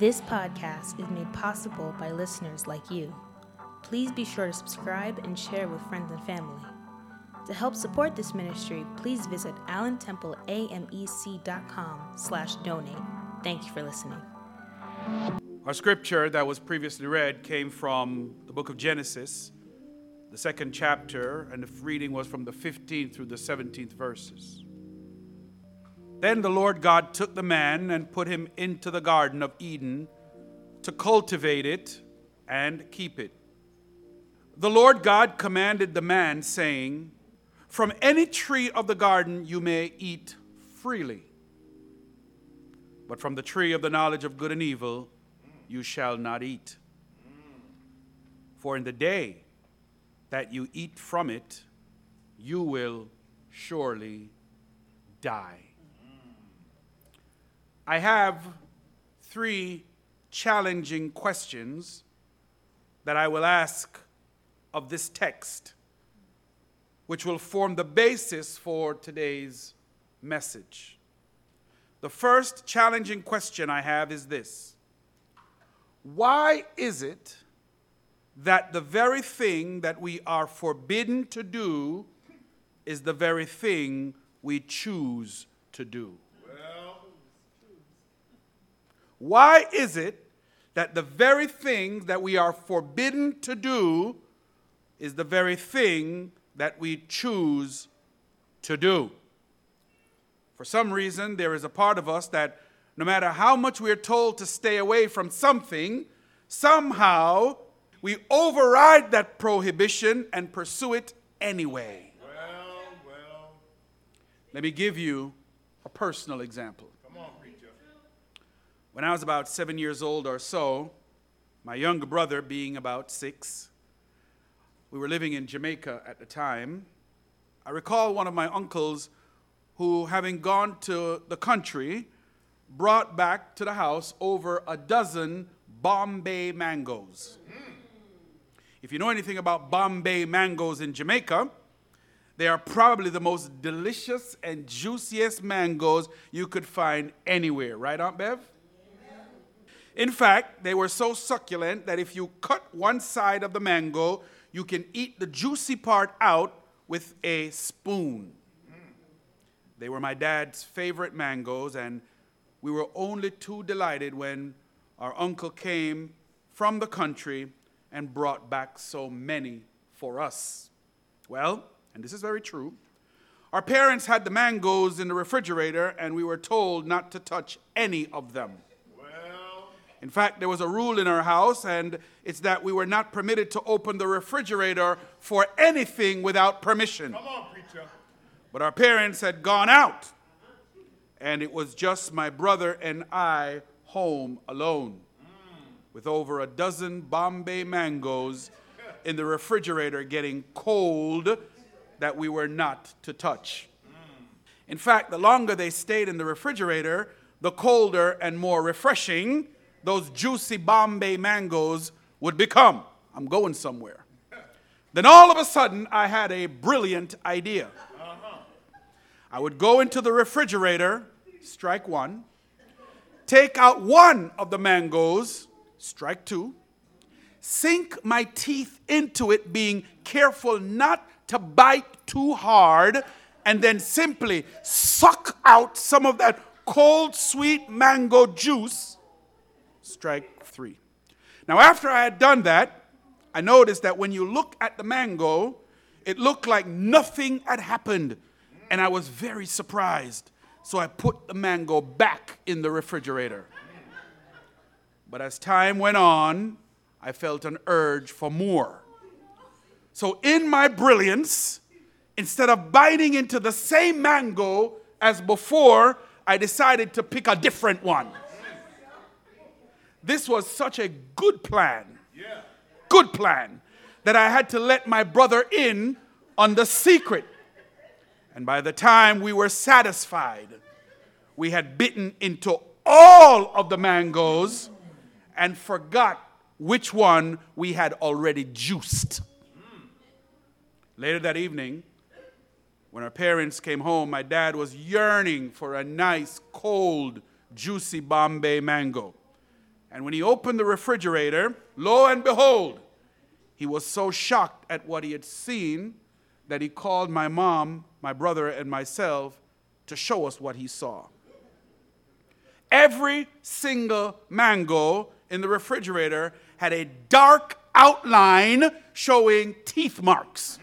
This podcast is made possible by listeners like you. Please be sure to subscribe and share with friends and family. To help support this ministry, please visit allentempleamec.com slash donate. Thank you for listening. Our scripture that was previously read came from the book of Genesis, the second chapter, and the reading was from the 15th through the 17th verses. Then the Lord God took the man and put him into the Garden of Eden to cultivate it and keep it. The Lord God commanded the man, saying, From any tree of the garden you may eat freely, but from the tree of the knowledge of good and evil you shall not eat. For in the day that you eat from it, you will surely die. I have three challenging questions that I will ask of this text, which will form the basis for today's message. The first challenging question I have is this Why is it that the very thing that we are forbidden to do is the very thing we choose to do? Why is it that the very thing that we are forbidden to do is the very thing that we choose to do? For some reason, there is a part of us that no matter how much we're told to stay away from something, somehow we override that prohibition and pursue it anyway. Well, well, Let me give you a personal example. When I was about seven years old or so, my younger brother being about six, we were living in Jamaica at the time. I recall one of my uncles who, having gone to the country, brought back to the house over a dozen Bombay mangoes. If you know anything about Bombay mangoes in Jamaica, they are probably the most delicious and juiciest mangoes you could find anywhere, right, Aunt Bev? In fact, they were so succulent that if you cut one side of the mango, you can eat the juicy part out with a spoon. They were my dad's favorite mangoes, and we were only too delighted when our uncle came from the country and brought back so many for us. Well, and this is very true, our parents had the mangoes in the refrigerator, and we were told not to touch any of them. In fact, there was a rule in our house, and it's that we were not permitted to open the refrigerator for anything without permission. come on, preacher. But our parents had gone out, and it was just my brother and I home alone with over a dozen Bombay mangoes in the refrigerator getting cold that we were not to touch. In fact, the longer they stayed in the refrigerator, the colder and more refreshing those juicy Bombay mangoes would become. I'm going somewhere. Then all of a sudden, I had a brilliant idea. I would go into the refrigerator, strike one, take out one of the mangoes, strike two, sink my teeth into it, being careful not to bite too hard, and then simply suck out some of that cold, sweet mango juice, strike three. Now, after I had done that, I noticed that when you look at the mango, it looked like nothing had happened, and I was very surprised. So I put the mango back in the refrigerator. But as time went on, I felt an urge for more. So, in my brilliance, instead of biting into the same mango as before, I decided to pick a different one. This was such a good plan, Yeah. good plan, that I had to let my brother in on the secret. And by the time we were satisfied, we had bitten into all of the mangoes and forgot which one we had already juiced. Later that evening, when our parents came home, my dad was yearning for a nice, cold, juicy Bombay mango. And when he opened the refrigerator, lo and behold, he was so shocked at what he had seen that he called my mom, my brother, and myself to show us what he saw. Every single mango in the refrigerator had a dark outline showing teeth marks.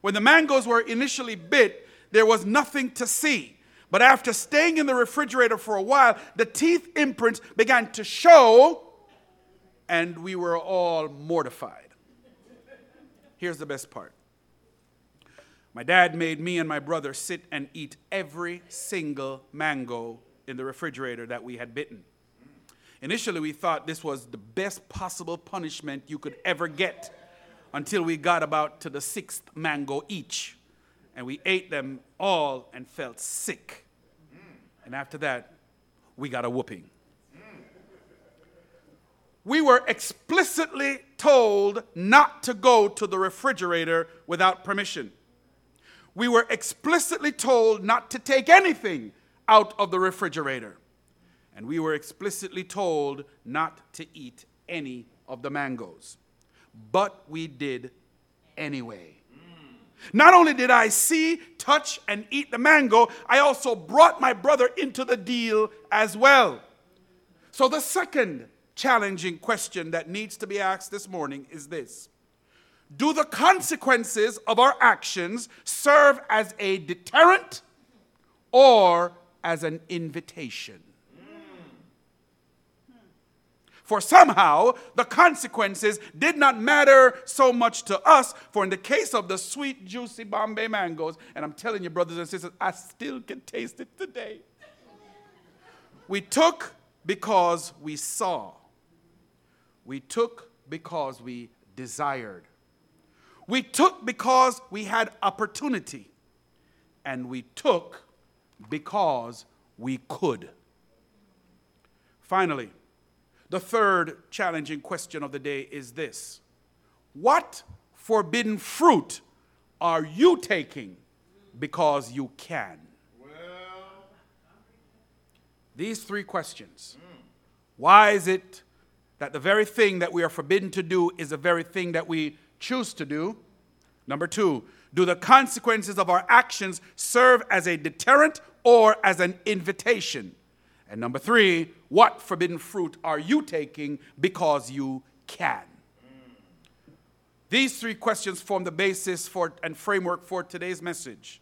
When the mangoes were initially bit, there was nothing to see. But after staying in the refrigerator for a while, the teeth imprints began to show, and we were all mortified. Here's the best part my dad made me and my brother sit and eat every single mango in the refrigerator that we had bitten. Initially, we thought this was the best possible punishment you could ever get until we got about to the sixth mango each. And we ate them all and felt sick. And after that, we got a whooping. We were explicitly told not to go to the refrigerator without permission. We were explicitly told not to take anything out of the refrigerator. And we were explicitly told not to eat any of the mangoes. But we did anyway. Not only did I see, touch, and eat the mango, I also brought my brother into the deal as well. So, the second challenging question that needs to be asked this morning is this Do the consequences of our actions serve as a deterrent or as an invitation? For somehow the consequences did not matter so much to us. For in the case of the sweet, juicy Bombay mangoes, and I'm telling you, brothers and sisters, I still can taste it today. We took because we saw, we took because we desired, we took because we had opportunity, and we took because we could. Finally, the third challenging question of the day is this What forbidden fruit are you taking because you can? Well, These three questions. Why is it that the very thing that we are forbidden to do is the very thing that we choose to do? Number two, do the consequences of our actions serve as a deterrent or as an invitation? And number three, what forbidden fruit are you taking because you can? These three questions form the basis for and framework for today's message,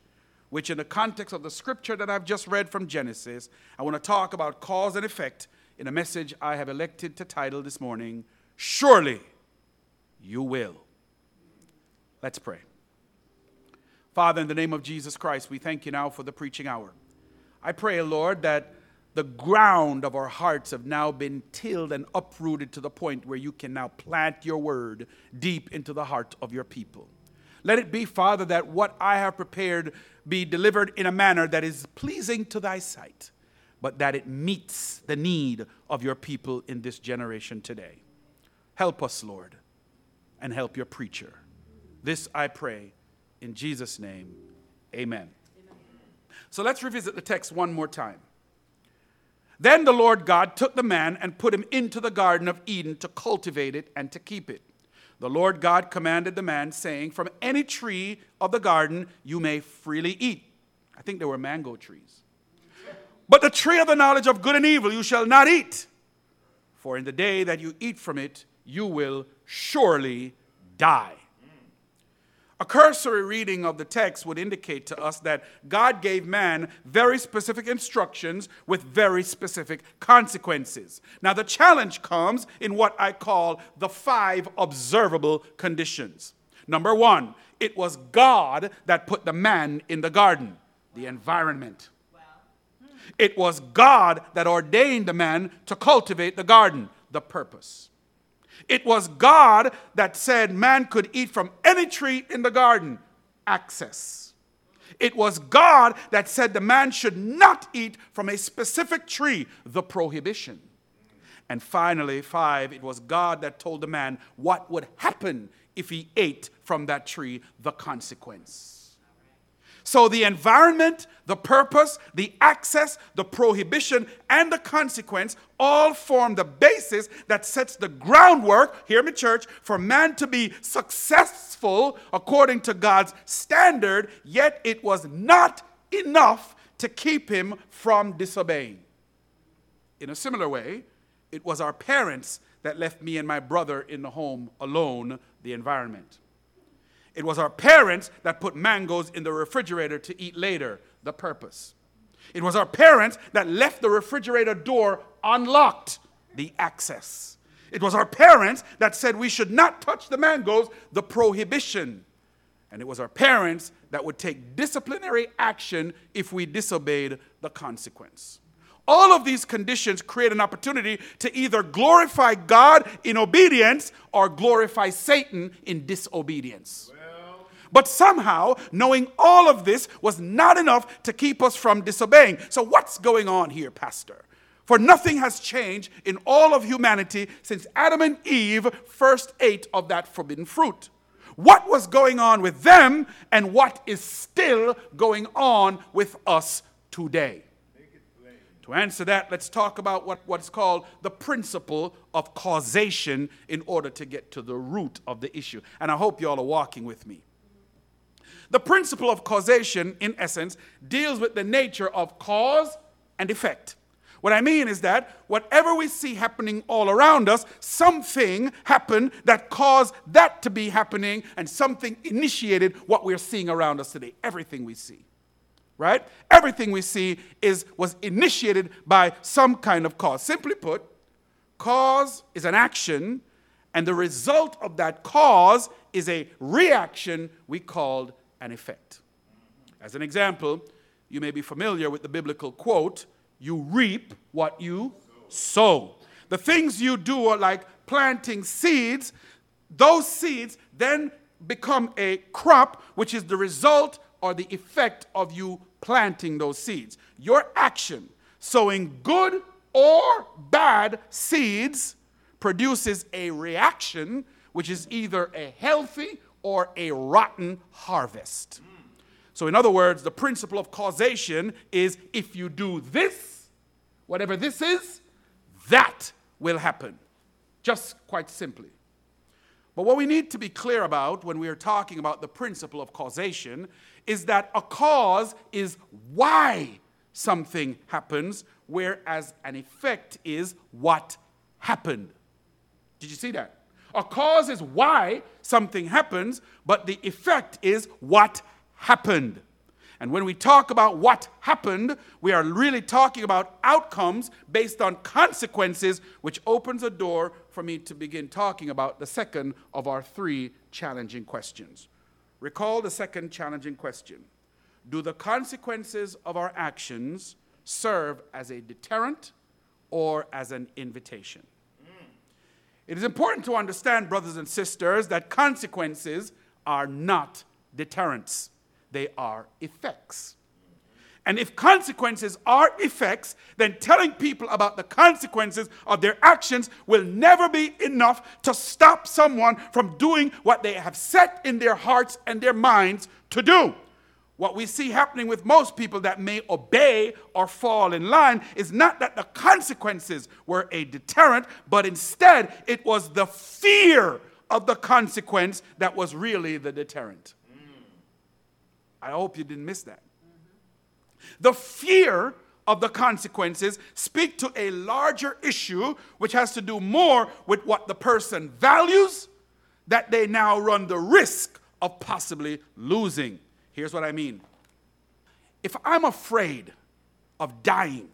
which, in the context of the scripture that I've just read from Genesis, I want to talk about cause and effect in a message I have elected to title this morning Surely You Will. Let's pray. Father, in the name of Jesus Christ, we thank you now for the preaching hour. I pray, Lord, that the ground of our hearts have now been tilled and uprooted to the point where you can now plant your word deep into the heart of your people. Let it be, Father, that what I have prepared be delivered in a manner that is pleasing to thy sight, but that it meets the need of your people in this generation today. Help us, Lord, and help your preacher. This I pray in Jesus' name. Amen. So let's revisit the text one more time. Then the Lord God took the man and put him into the Garden of Eden to cultivate it and to keep it. The Lord God commanded the man, saying, From any tree of the garden you may freely eat. I think there were mango trees. But the tree of the knowledge of good and evil you shall not eat, for in the day that you eat from it, you will surely die. A cursory reading of the text would indicate to us that God gave man very specific instructions with very specific consequences. Now, the challenge comes in what I call the five observable conditions. Number one, it was God that put the man in the garden, the environment. It was God that ordained the man to cultivate the garden, the purpose. It was God that said man could eat from any tree in the garden, access. It was God that said the man should not eat from a specific tree, the prohibition. And finally, five, it was God that told the man what would happen if he ate from that tree, the consequence. So the environment, the purpose, the access, the prohibition, and the consequence all form the basis that sets the groundwork, hear me, church, for man to be successful according to God's standard, yet it was not enough to keep him from disobeying. In a similar way, it was our parents that left me and my brother in the home alone, the environment. It was our parents that put mangoes in the refrigerator to eat later, the purpose. It was our parents that left the refrigerator door unlocked, the access. It was our parents that said we should not touch the mangoes, the prohibition. And it was our parents that would take disciplinary action if we disobeyed the consequence. All of these conditions create an opportunity to either glorify God in obedience or glorify Satan in disobedience. But somehow, knowing all of this was not enough to keep us from disobeying. So, what's going on here, Pastor? For nothing has changed in all of humanity since Adam and Eve first ate of that forbidden fruit. What was going on with them and what is still going on with us today? To answer that, let's talk about what, what's called the principle of causation in order to get to the root of the issue. And I hope you all are walking with me. The principle of causation, in essence, deals with the nature of cause and effect. What I mean is that whatever we see happening all around us, something happened that caused that to be happening, and something initiated what we're seeing around us today. Everything we see. Right? Everything we see is was initiated by some kind of cause. Simply put, cause is an action, and the result of that cause is a reaction we called an effect. As an example, you may be familiar with the biblical quote, you reap what you sow. The things you do are like planting seeds. Those seeds then become a crop, which is the result or the effect of you planting those seeds. Your action, sowing good or bad seeds, produces a reaction, which is either a healthy or a rotten harvest. So, in other words, the principle of causation is if you do this, whatever this is, that will happen. Just quite simply. But what we need to be clear about when we are talking about the principle of causation is that a cause is why something happens, whereas an effect is what happened. Did you see that? A cause is why something happens, but the effect is what happened. And when we talk about what happened, we are really talking about outcomes based on consequences, which opens a door for me to begin talking about the second of our three challenging questions. Recall the second challenging question Do the consequences of our actions serve as a deterrent or as an invitation? It is important to understand, brothers and sisters, that consequences are not deterrents, they are effects. And if consequences are effects, then telling people about the consequences of their actions will never be enough to stop someone from doing what they have set in their hearts and their minds to do. What we see happening with most people that may obey or fall in line is not that the consequences were a deterrent, but instead it was the fear of the consequence that was really the deterrent. Mm. I hope you didn't miss that. Mm-hmm. The fear of the consequences speak to a larger issue which has to do more with what the person values that they now run the risk of possibly losing. Here's what I mean. If I'm afraid of dying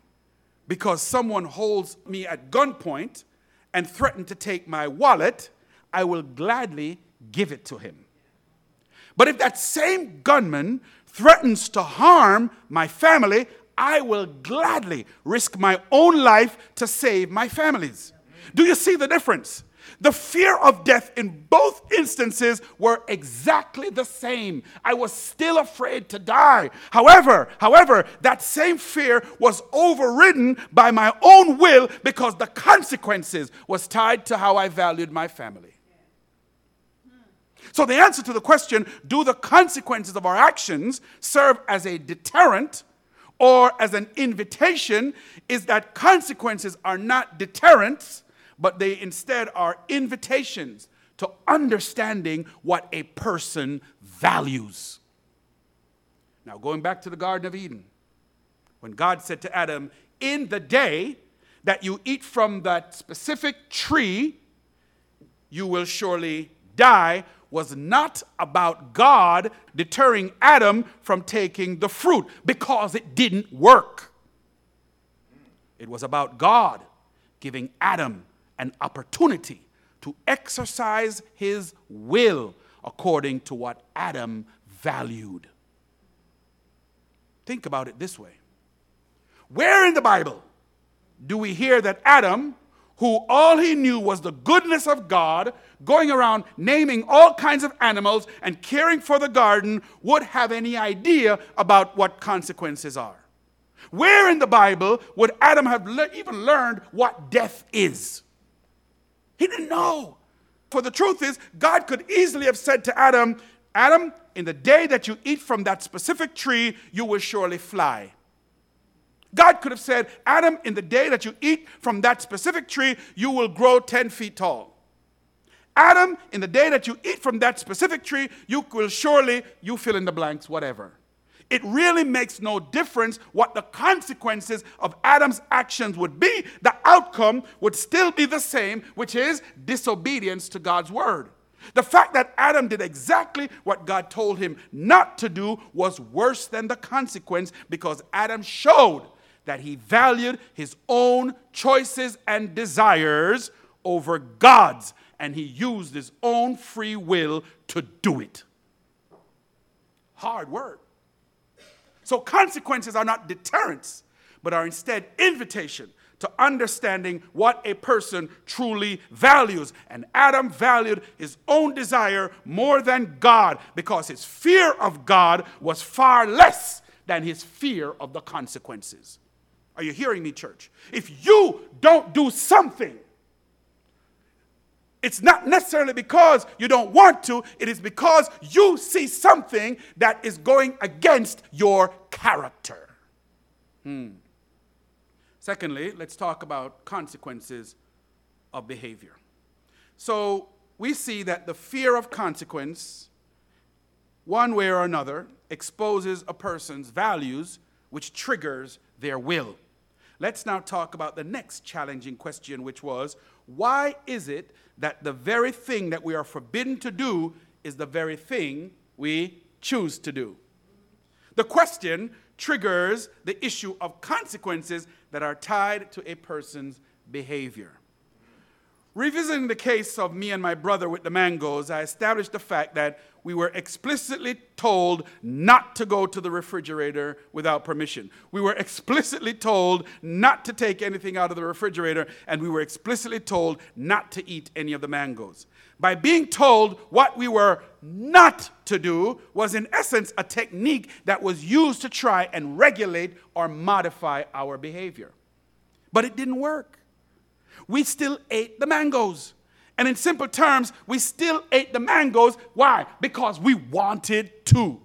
because someone holds me at gunpoint and threaten to take my wallet, I will gladly give it to him. But if that same gunman threatens to harm my family, I will gladly risk my own life to save my families. Do you see the difference? The fear of death in both instances were exactly the same. I was still afraid to die. However, however, that same fear was overridden by my own will because the consequences was tied to how I valued my family. So, the answer to the question do the consequences of our actions serve as a deterrent or as an invitation is that consequences are not deterrents, but they instead are invitations to understanding what a person values. Now, going back to the Garden of Eden, when God said to Adam, In the day that you eat from that specific tree, you will surely die, was not about God deterring Adam from taking the fruit because it didn't work. It was about God giving Adam an opportunity to exercise his will according to what Adam valued. Think about it this way Where in the Bible do we hear that Adam, who all he knew was the goodness of God, going around naming all kinds of animals and caring for the garden, would have any idea about what consequences are? Where in the Bible would Adam have le- even learned what death is? He didn't know. For the truth is, God could easily have said to Adam, Adam, in the day that you eat from that specific tree, you will surely fly. God could have said, Adam, in the day that you eat from that specific tree, you will grow 10 feet tall. Adam, in the day that you eat from that specific tree, you will surely, you fill in the blanks, whatever. It really makes no difference what the consequences of Adam's actions would be. The outcome would still be the same, which is disobedience to God's word. The fact that Adam did exactly what God told him not to do was worse than the consequence because Adam showed that he valued his own choices and desires over God's, and he used his own free will to do it. Hard work. So, consequences are not deterrents, but are instead invitation to understanding what a person truly values. And Adam valued his own desire more than God because his fear of God was far less than his fear of the consequences. Are you hearing me, church? If you don't do something, it's not necessarily because you don't want to, it is because you see something that is going against your character. Hmm. Secondly, let's talk about consequences of behavior. So we see that the fear of consequence, one way or another, exposes a person's values, which triggers their will. Let's now talk about the next challenging question, which was why is it that the very thing that we are forbidden to do is the very thing we choose to do? The question triggers the issue of consequences that are tied to a person's behavior. Revisiting the case of me and my brother with the mangoes, I established the fact that we were explicitly told not to go to the refrigerator without permission. We were explicitly told not to take anything out of the refrigerator, and we were explicitly told not to eat any of the mangoes. By being told what we were not to do was, in essence, a technique that was used to try and regulate or modify our behavior. But it didn't work we still ate the mangoes. And in simple terms, we still ate the mangoes. Why? Because we wanted to.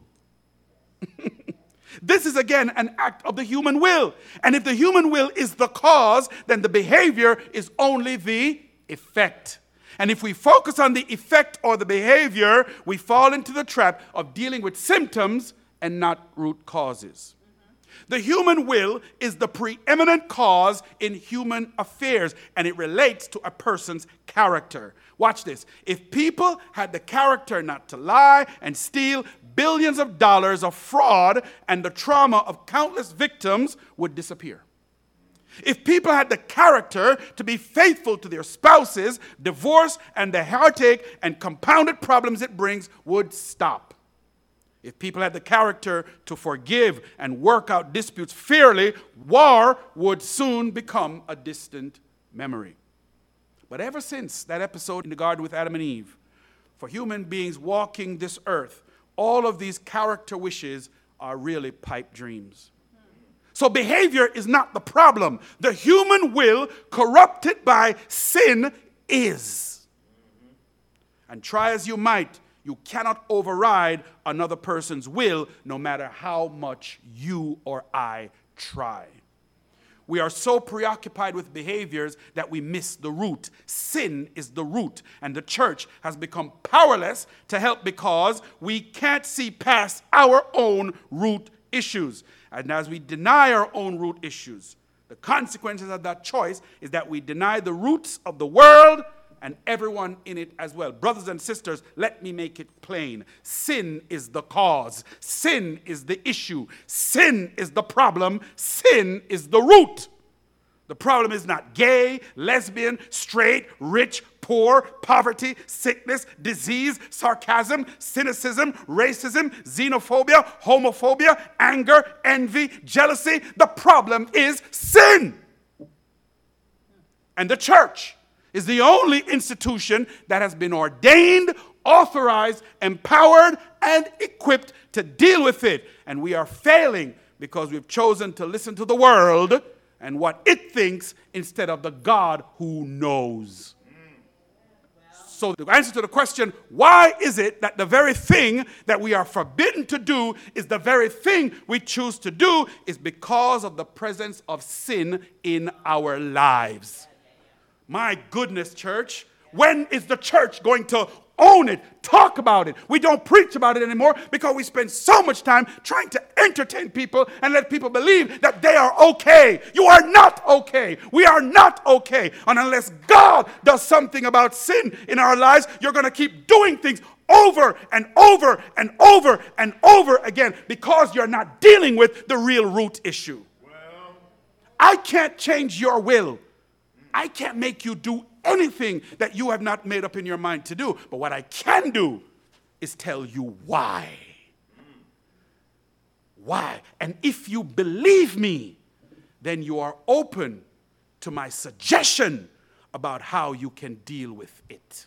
this is again an act of the human will. And if the human will is the cause, then the behavior is only the effect. And if we focus on the effect or the behavior, we fall into the trap of dealing with symptoms and not root causes. The human will is the preeminent cause in human affairs, and it relates to a person's character. Watch this. If people had the character not to lie and steal, billions of dollars of fraud and the trauma of countless victims would disappear. If people had the character to be faithful to their spouses, divorce and the heartache and compounded problems it brings would stop. If people had the character to forgive and work out disputes fairly, war would soon become a distant memory. But ever since that episode in the garden with Adam and Eve, for human beings walking this earth, all of these character wishes are really pipe dreams. So behavior is not the problem. The human will, corrupted by sin, is. And try as you might, You cannot override another person's will, no matter how much you or I try. We are so preoccupied with behaviors that we miss the root. Sin is the root, and the church has become powerless to help because we can't see past our own root issues. And as we deny our own root issues, the consequences of that choice is that we deny the roots of the world and everyone in it as well. Brothers and sisters, let me make it plain. Sin is the cause, sin is the issue, sin is the problem, sin is the root. The problem is not gay, lesbian, straight, rich, poor, poverty, sickness, disease, sarcasm, cynicism, racism, xenophobia, homophobia, anger, envy, jealousy. The problem is sin. And the church is the only institution that has been ordained, authorized, empowered, and equipped to deal with it. And we are failing because we've chosen to listen to the world and what it thinks instead of the God who knows. So, the answer to the question, why is it that the very thing that we are forbidden to do is the very thing we choose to do, is because of the presence of sin in our lives. My goodness, church. When is the church going to own it, talk about it? We don't preach about it anymore because we spend so much time trying to entertain people and let people believe that they are okay. You are not okay. We are not okay. And unless God does something about sin in our lives, you're going to keep doing things over and over and over and over again because you're not dealing with the real root issue. Well. I can't change your will. I can't make you do anything that you have not made up in your mind to do. But what I can do is tell you why. Why? And if you believe me, then you are open to my suggestion about how you can deal with it.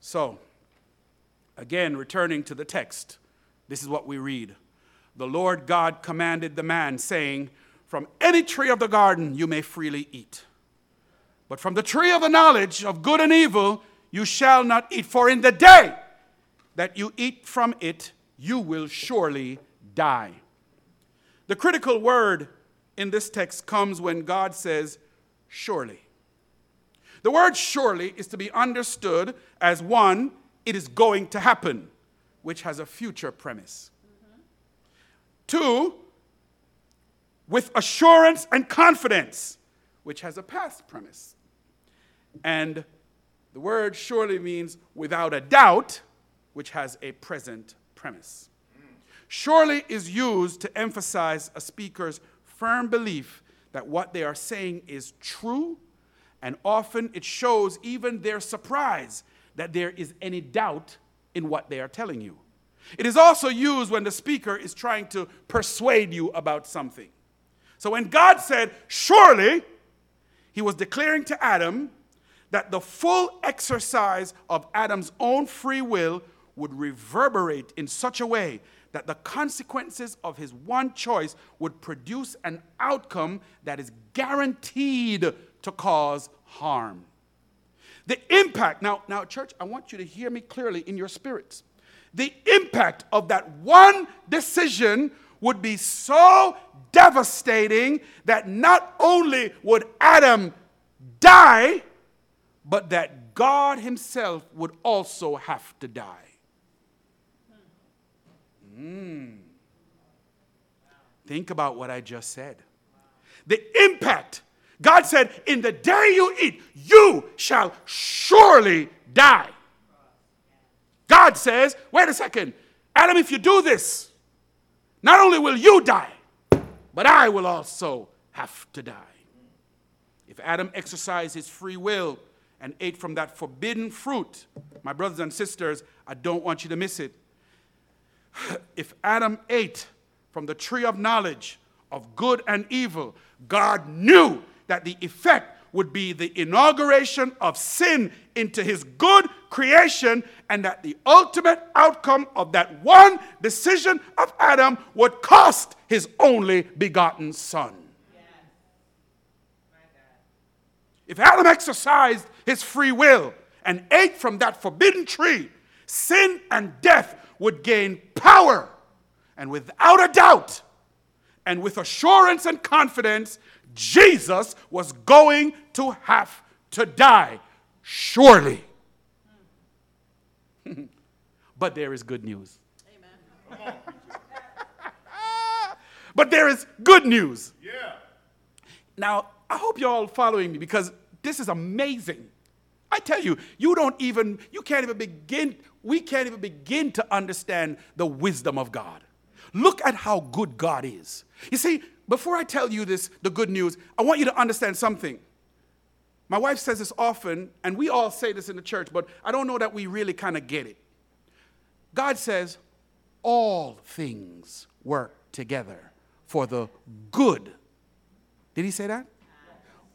So, again, returning to the text, this is what we read. The Lord God commanded the man, saying, from any tree of the garden you may freely eat. But from the tree of the knowledge of good and evil you shall not eat. For in the day that you eat from it, you will surely die. The critical word in this text comes when God says, surely. The word surely is to be understood as one, it is going to happen, which has a future premise. Mm-hmm. Two, with assurance and confidence, which has a past premise. And the word surely means without a doubt, which has a present premise. Surely is used to emphasize a speaker's firm belief that what they are saying is true, and often it shows even their surprise that there is any doubt in what they are telling you. It is also used when the speaker is trying to persuade you about something. So when God said, Surely, he was declaring to Adam that the full exercise of Adam's own free will would reverberate in such a way that the consequences of his one choice would produce an outcome that is guaranteed to cause harm. The impact, now, now, church, I want you to hear me clearly in your spirits. The impact of that one decision would be so devastating that not only would Adam die, but that God Himself would also have to die. Mm. Think about what I just said. The impact. God said, In the day you eat, you shall surely die. God says, Wait a second, Adam, if you do this, not only will you die, but I will also have to die. If Adam exercised his free will and ate from that forbidden fruit, my brothers and sisters, I don't want you to miss it. If Adam ate from the tree of knowledge of good and evil, God knew that the effect would be the inauguration of sin into his good creation, and that the ultimate outcome of that one decision of Adam would cost his only begotten son. If Adam exercised his free will and ate from that forbidden tree, sin and death would gain power. And without a doubt, and with assurance and confidence, Jesus was going to have to die. Surely. But there is good news. Amen. but there is good news. Yeah. Now, I hope you're all following me because this is amazing. I tell you, you don't even, you can't even begin, we can't even begin to understand the wisdom of God. Look at how good God is. You see, before I tell you this, the good news, I want you to understand something. My wife says this often, and we all say this in the church, but I don't know that we really kind of get it. God says, all things work together for the good. Did he say that?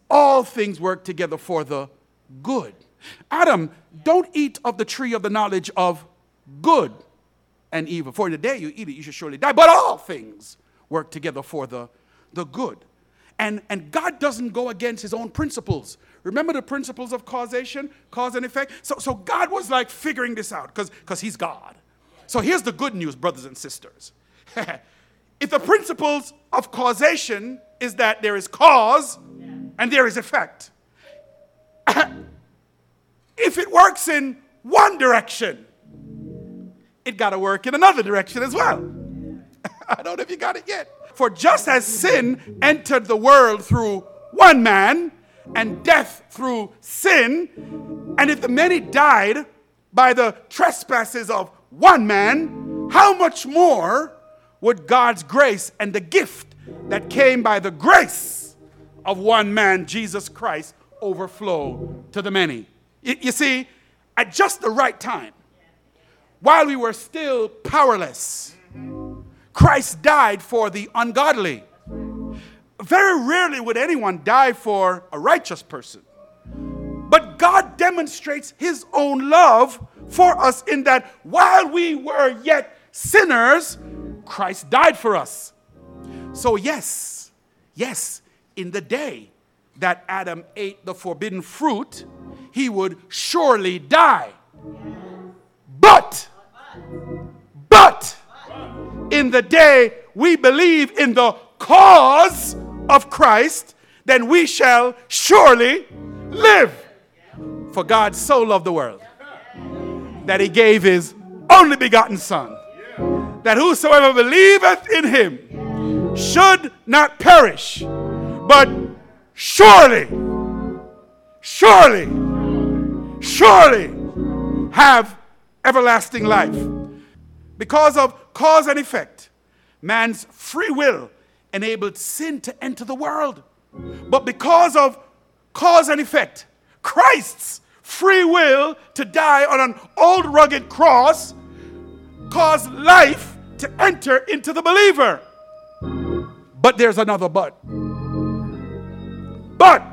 All things work together for the good. Adam, don't eat of the tree of the knowledge of good and evil. For in the day you eat it, you should surely die. But all things work together for the, the good. And, and God doesn't go against his own principles. Remember the principles of causation, cause and effect? So, so God was like figuring this out because he's God. So here's the good news, brothers and sisters. if the principles of causation is that there is cause and there is effect, if it works in one direction, it got to work in another direction as well. I don't know if you got it yet. For just as sin entered the world through one man, and death through sin, and if the many died by the trespasses of one man, how much more would God's grace and the gift that came by the grace of one man, Jesus Christ, overflow to the many? You, see, at just the right time, while we were still powerless, Christ died for the ungodly. Very rarely would anyone die for a righteous person. But God demonstrates his own love for us in that while we were yet sinners, Christ died for us. So, yes, yes, in the day that Adam ate the forbidden fruit, he would surely die. But, but, in the day we believe in the cause of Christ, then we shall surely live. For God so loved the world that he gave his only begotten Son, that whosoever believeth in him should not perish, but surely, surely, surely have everlasting life. Because of cause and effect, man's free will enabled sin to enter the world. But because of cause and effect, Christ's free will to die on an old rugged cross caused life to enter into the believer. But there's another but. But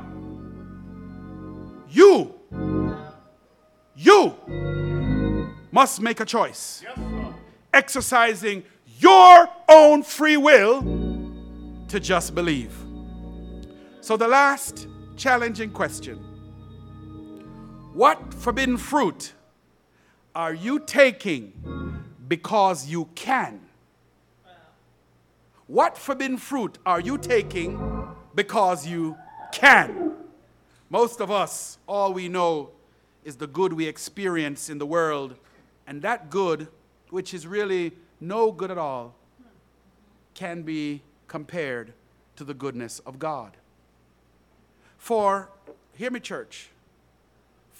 you, you must make a choice. Yes. Exercising your own free will to just believe. So, the last challenging question What forbidden fruit are you taking because you can? What forbidden fruit are you taking because you can? Most of us, all we know is the good we experience in the world, and that good, which is really no good at all, can be compared to the goodness of God. For, hear me, church,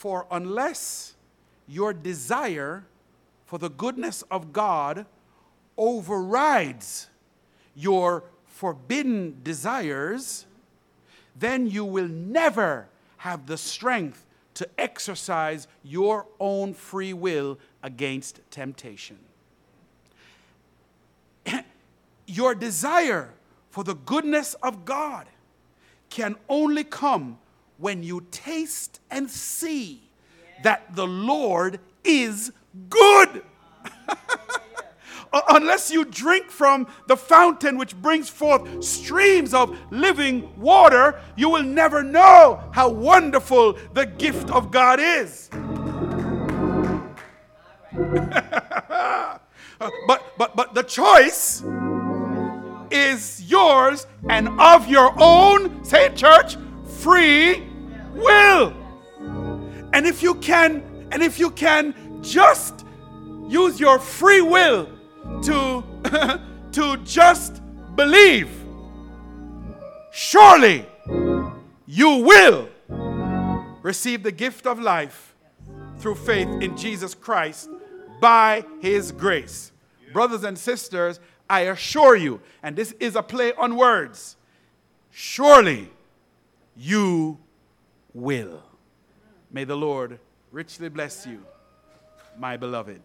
for unless your desire for the goodness of God overrides your forbidden desires, then you will never have the strength to exercise your own free will against temptation. your desire for the goodness of God can only come when you taste and see that the Lord is good. Uh, unless you drink from the fountain which brings forth streams of living water, you will never know how wonderful the gift of God is. Uh, but but but the choice is yours and of your own, say it, church, free will. And if you can, and if you can just use your free will to to just believe, surely you will receive the gift of life through faith in Jesus Christ by his grace. Brothers and sisters, I assure you, and this is a play on words, surely you will. May the Lord richly bless you, my beloved.